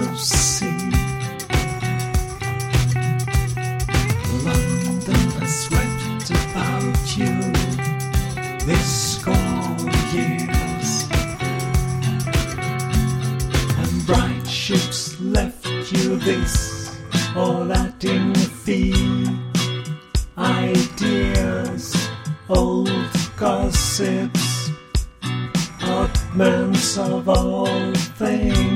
of sea. London has about you this cold years, and bright ships left you this all that in fee. Ideas, old gossips, odd of all things.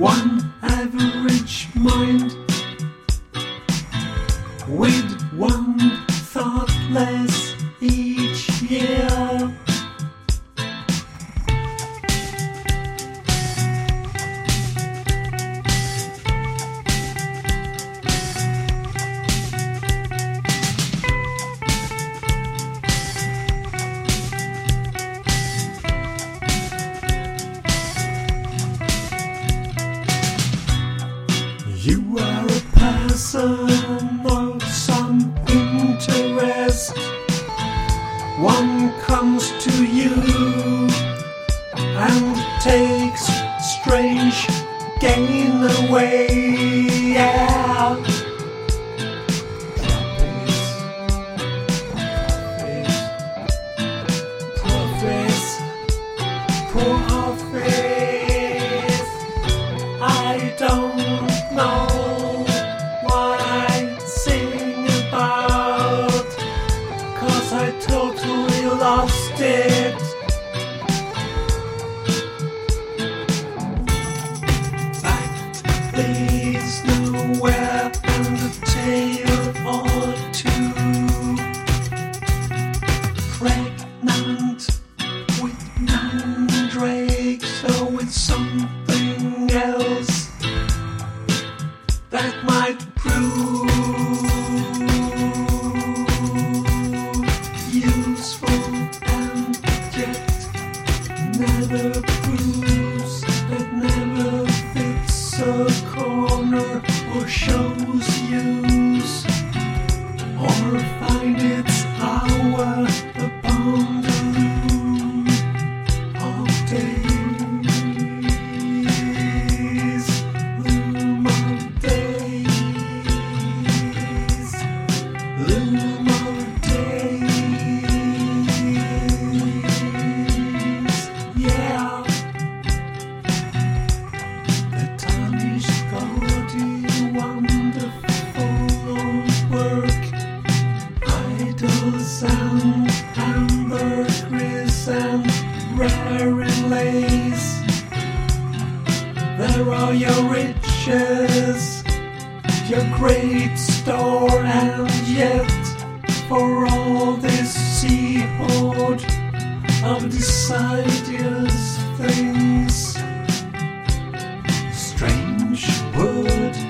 One says, One comes to you and takes strange gain away. all a great store, and yet for all this seahood of decided things, strange words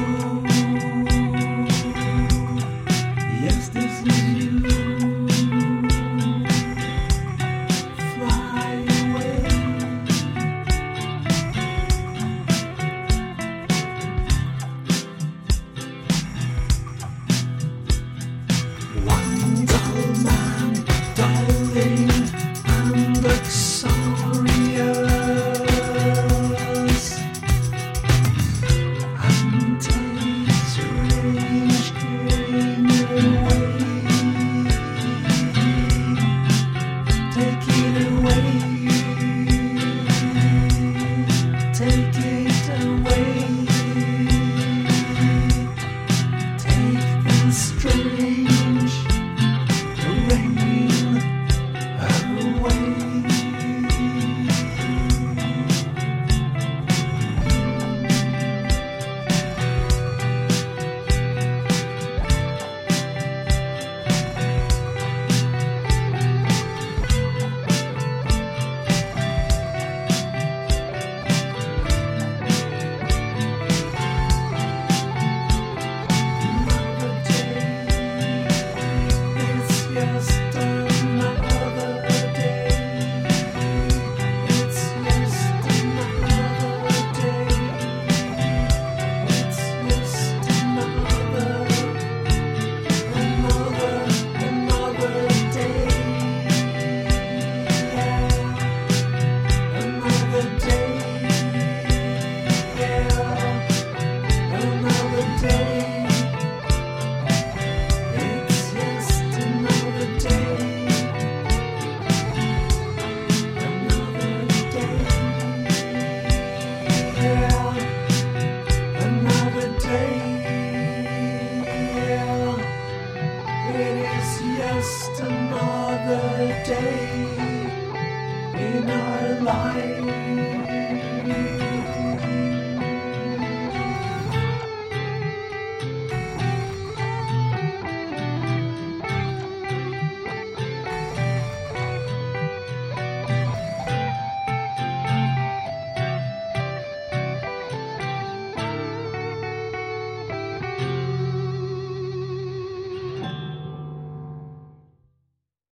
in our life.